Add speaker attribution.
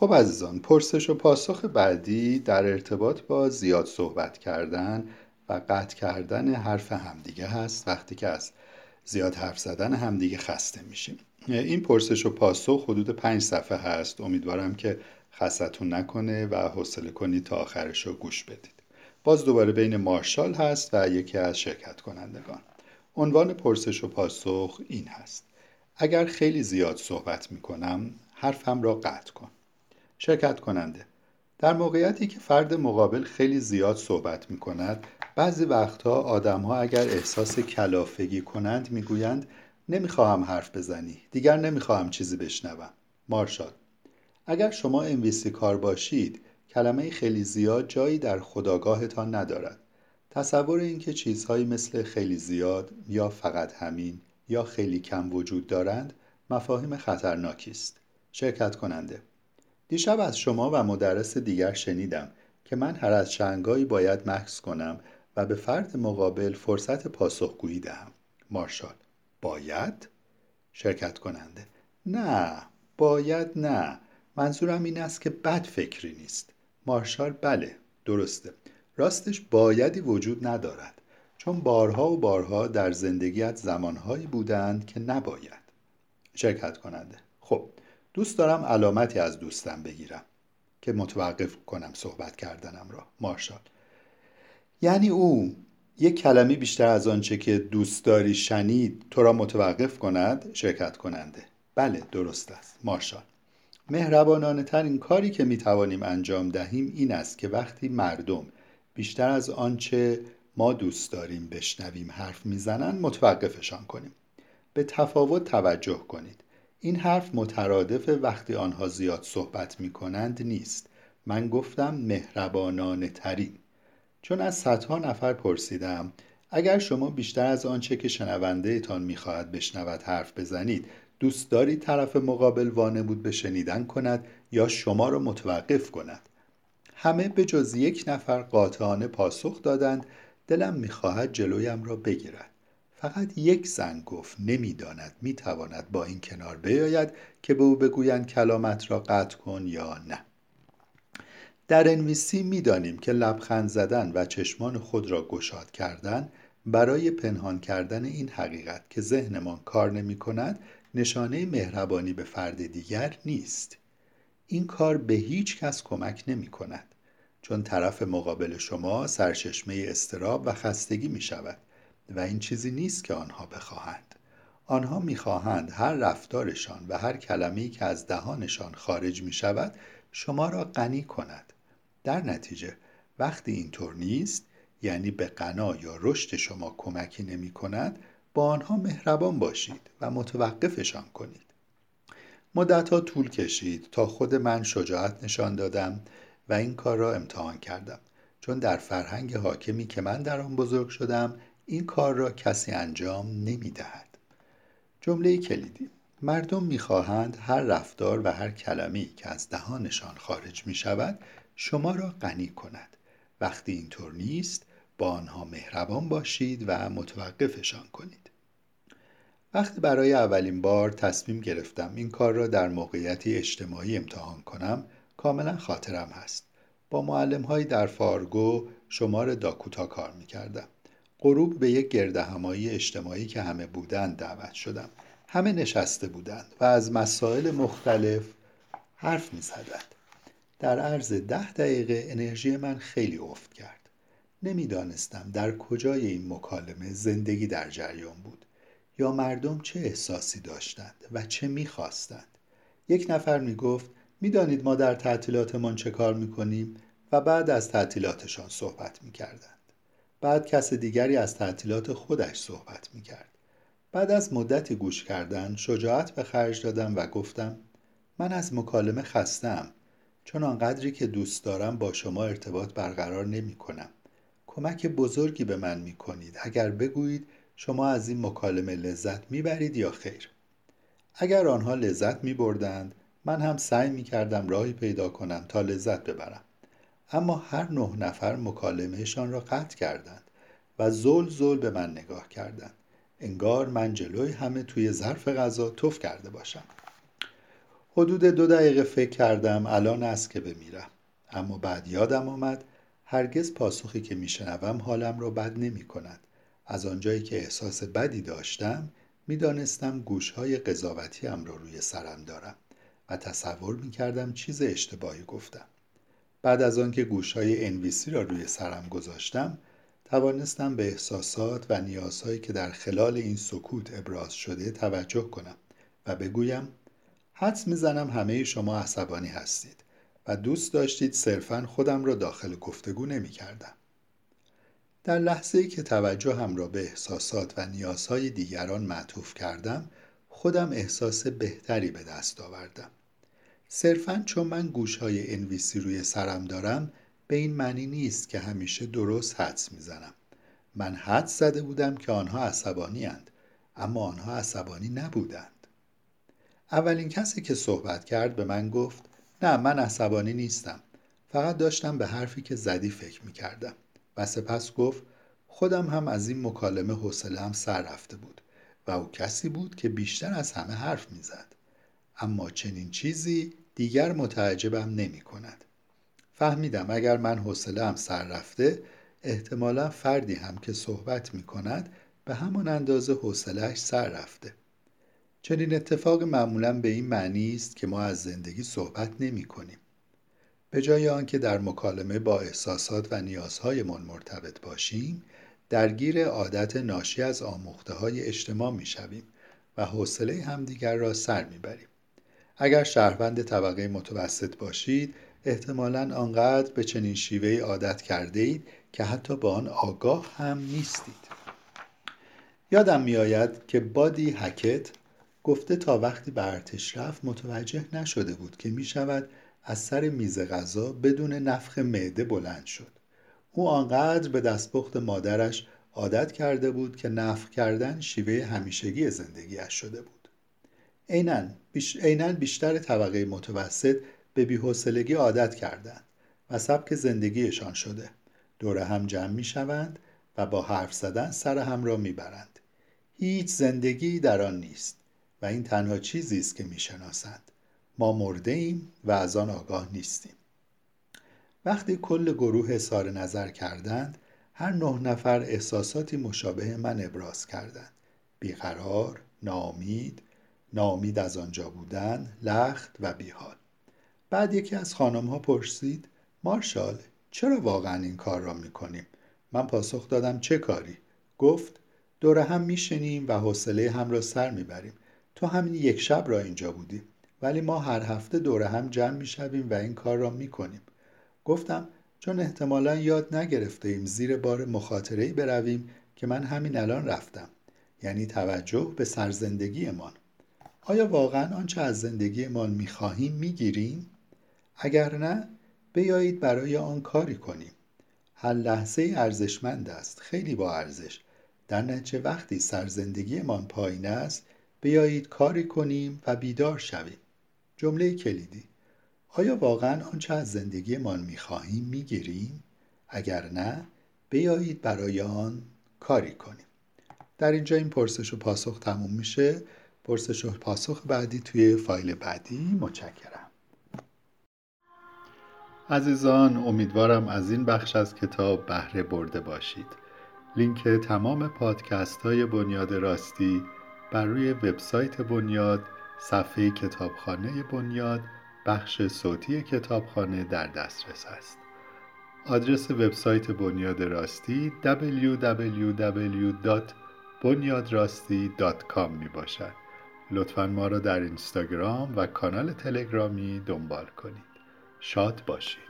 Speaker 1: خب عزیزان پرسش و پاسخ بعدی در ارتباط با زیاد صحبت کردن و قطع کردن حرف همدیگه هست وقتی که از زیاد حرف زدن همدیگه خسته میشیم. این پرسش و پاسخ حدود پنج صفحه هست. امیدوارم که خستتون نکنه و حوصله کنید تا آخرش رو گوش بدید. باز دوباره بین مارشال هست و یکی از شرکت کنندگان عنوان پرسش و پاسخ این هست. اگر خیلی زیاد صحبت می‌کنم حرفم را قطع کن. شرکت کننده در موقعیتی که فرد مقابل خیلی زیاد صحبت می کند بعضی وقتها آدم ها اگر احساس کلافگی کنند می‌گویند نمی‌خواهم حرف بزنی دیگر نمی‌خواهم چیزی بشنوم. مارشال اگر شما انویسی کار باشید کلمه خیلی زیاد جایی در خداگاهتان ندارد. تصور اینکه چیزهایی مثل خیلی زیاد یا فقط همین یا خیلی کم وجود دارند مفاهیم خطرناکی است. شرکت کننده دیشب از شما و مدرس دیگر شنیدم که من هر از چنگایی باید مکس کنم و به فرد مقابل فرصت پاسخگویی دهم. مارشال باید؟ شرکت کننده نه باید نه. منظورم این است که بد فکری نیست. مارشال بله درسته. راستش بایدی وجود ندارد چون بارها و بارها در زندگیت زمانهایی بودند که نباید. شرکت کننده خب دوست دارم علامتی از دوستم بگیرم که متوقف کنم صحبت کردنم را مارشال. یعنی او یک کلمی بیشتر از آنچه که دوست داری شنید تو را متوقف کند شرکت کننده. بله درست است مارشال. مهربانانه ترین کاری که می توانیم انجام دهیم این است که وقتی مردم بیشتر از آنچه ما دوست داریم بشنویم حرف می‌زنند متوقفشان کنیم. به تفاوت توجه کنید. این حرف مترادف وقتی آنها زیاد صحبت می کنند نیست. من گفتم مهربانانه ترین چون از صدها نفر پرسیدم اگر شما بیشتر از آنچه که شنونده تان می‌خواهد بشنود حرف بزنید دوست دارید طرف مقابل وانه بود به شنیدن کند یا شما را متوقف کند؟ همه به جز یک نفر قاطعانه پاسخ دادند دلم می‌خواهد جلویم را بگیرد. فقط یک زن گفت نمی‌داند می‌تواند با این کنار بیاید که به او بگویند کلامت را قطع کن یا نه. در انویسی می‌دانیم که لبخند زدن و چشمان خود را گشاد کردن برای پنهان کردن این حقیقت که ذهنمان کار نمی کند نشانه مهربانی به فرد دیگر نیست. این کار به هیچ کس کمک نمی کند چون طرف مقابل شما سرچشمه استراب و خستگی می شود و این چیزی نیست که آنها بخواهند. آنها می‌خواهند هر رفتارشان و هر کلمه‌ای که از دهانشان خارج می شود شما را غنی کند. در نتیجه وقتی اینطور نیست یعنی به غنا یا رشد شما کمکی نمی کند با آنها مهربان باشید و متوقفشان کنید. مدتها طول کشید تا خود من شجاعت نشان دادم و این کار را امتحان کردم. چون در فرهنگ حاکمی که من در آن بزرگ شدم این کار را کسی انجام نمی دهد جمله کلیدی. مردم می‌خواهند هر رفتار و هر کلمی که از دهانشان خارج می شود شما را غنی کند. وقتی اینطور نیست با آنها مهربان باشید و متوقفشان کنید. وقتی برای اولین بار تصمیم گرفتم این کار را در موقعیتی اجتماعی امتحان کنم کاملا خاطرم هست. با معلم های در فارگو شمار داکوتا کار می کردم غروب به یک گرد همایی اجتماعی که همه بودند دعوت شدم همه نشسته بودند و از مسائل مختلف حرف می زدند. در عرض ده دقیقه انرژی من خیلی افت کرد. نمی‌دانستم در کجای این مکالمه زندگی در جریان بود یا مردم چه احساسی داشتند و چه می‌خواستند. یک نفر می‌گفت می‌دانید ما در تعطیلاتمان چه کار می‌کنیم؟ و بعد از تعطیلاتشان صحبت می‌کردند. بعد کس دیگری از تعطیلات خودش صحبت می کرد. بعد از مدتی گوش کردن شجاعت به خرج دادم و گفتم من از مکالمه خستم چون آنقدری که دوست دارم با شما ارتباط برقرار نمی کنم. کمک بزرگی به من می کنید اگر بگویید شما از این مکالمه لذت می برید یا خیر. اگر آنها لذت می بردند من هم سعی می کردم راهی پیدا کنم تا لذت ببرم. اما هر نه نفر مکالمهشان را قطع کردند و زل زل به من نگاه کردند. انگار من جلوی همه توی ظرف غذا توف کرده باشم. حدود دو دقیقه فکر کردم الان است که بمیرم. اما بعد یادم آمد هرگز پاسخی که میشنوم حالم را بد نمی کند از آنجایی که احساس بدی داشتم می‌دانستم گوشهای قضاوتیم را روی سرم دارم و تصور می کردم چیز اشتباهی گفتم. بعد از آنکه گوشهای انویسی را روی سرم گذاشتم توانستم به احساسات و نیازهایی که در خلال این سکوت ابراز شده توجه کنم و بگویم حدس می‌زنم همه شما عصبانی هستید و دوست داشتید صرفا خودم را داخل گفتگو نمی کردم. در لحظه ای که توجهم را به احساسات و نیازهای دیگران معطوف کردم خودم احساس بهتری به دست آوردم. صرفا چون من گوشهای انویسی روی سرم دارم به این معنی نیست که همیشه درست حدس می‌زنم. من حدس زده بودم که آنها عصبانی هند. اما آنها عصبانی نبودند. اولین کسی که صحبت کرد به من گفت نه من عصبانی نیستم. فقط داشتم به حرفی که زدی فکر می کردم و سپس گفت خودم هم از این مکالمه حوصلهام سر رفته بود و او کسی بود که بیشتر از همه حرف می‌زد. اما چنین چیزی دیگر متعجبم نمی کند فهمیدم اگر من حوصلهام سر رفته احتمالا فردی هم که صحبت می کند به همان اندازه حوصلهاش سر رفته چنین اتفاق معمولا به این معنی است که ما از زندگی صحبت نمی کنیم. به جای آنکه در مکالمه با احساسات و نیازهایمان مرتبط باشیم درگیر عادت ناشی از آموخته های اجتماع می شویم و حوصله همدیگر را سر می بریم. اگر شهروند طبقه متوسط باشید احتمالا آنقدر به چنین شیوه عادت کرده اید که حتی با آن آگاه هم نیستید. یادم میآید که بادی هکت گفته تا وقتی به ارتش رفت متوجه نشده بود که می شود از سر میز غذا بدون نفخ معده بلند شد او آنقدر به دستپخت مادرش عادت کرده بود که نفخ کردن شیوه همیشگی زندگیش شده بود عینا بیشتر طبقه متوسط به بیحوصلگی عادت کردند و سبک زندگیشان شده. دور هم جمع می شوند و با حرف زدن سر هم را می برند. هیچ زندگی در آن نیست و این تنها چیزی است که می‌شناسند. ما مرده ایم و از آن آگاه نیستیم. وقتی کل گروه اظهار نظر کردند هر نه نفر احساساتی مشابه من ابراز کردند. بیقرار ناامید ناامید از آنجا بودن لخت و بیحال. بعد یکی از خانم ها پرسید مارشال چرا واقعا این کار را می‌کنیم؟ من پاسخ دادم چه کاری؟ گفت دور هم میشنیم و حوصله هم را سر می‌بریم. تو همین یک شب را اینجا بودی ولی ما هر هفته دور هم جمع می‌شویم و این کار را می‌کنیم. گفتم چون احتمالا یاد نگرفته ایم زیر بار مخاطره برویم که من همین الان رفتم. یعنی توجه به سرزندگیمان. آیا واقعا آنچه از زندگیمان می‌خواهیم می‌گیریم؟ اگر نه بیایید برای آن کاری کنیم. هر لحظه ارزشمند است خیلی با ارزش. در نتیجه وقتی سرزندگیمان پایین است بیایید کاری کنیم و بیدار شویم. جمله کلیدی. آیا واقعا آنچه از زندگیمان می‌خواهیم می‌گیریم؟ اگر نه بیایید برای آن کاری کنیم. در اینجا این پرسش و پاسخ تموم میشه. پرسش و پاسخ بعدی توی فایل بعدی. متشکرم. عزیزان امیدوارم از این بخش از کتاب بهره برده باشید. لینک تمام پادکست های بنیاد راستی بر روی وبسایت بنیاد صفحه کتابخانه بنیاد بخش صوتی کتابخانه در دسترس است. آدرس وبسایت بنیاد راستی www.bunyadrasti.com می باشد لطفا ما را در اینستاگرام و کانال تلگرامی دنبال کنید. شاد باشید.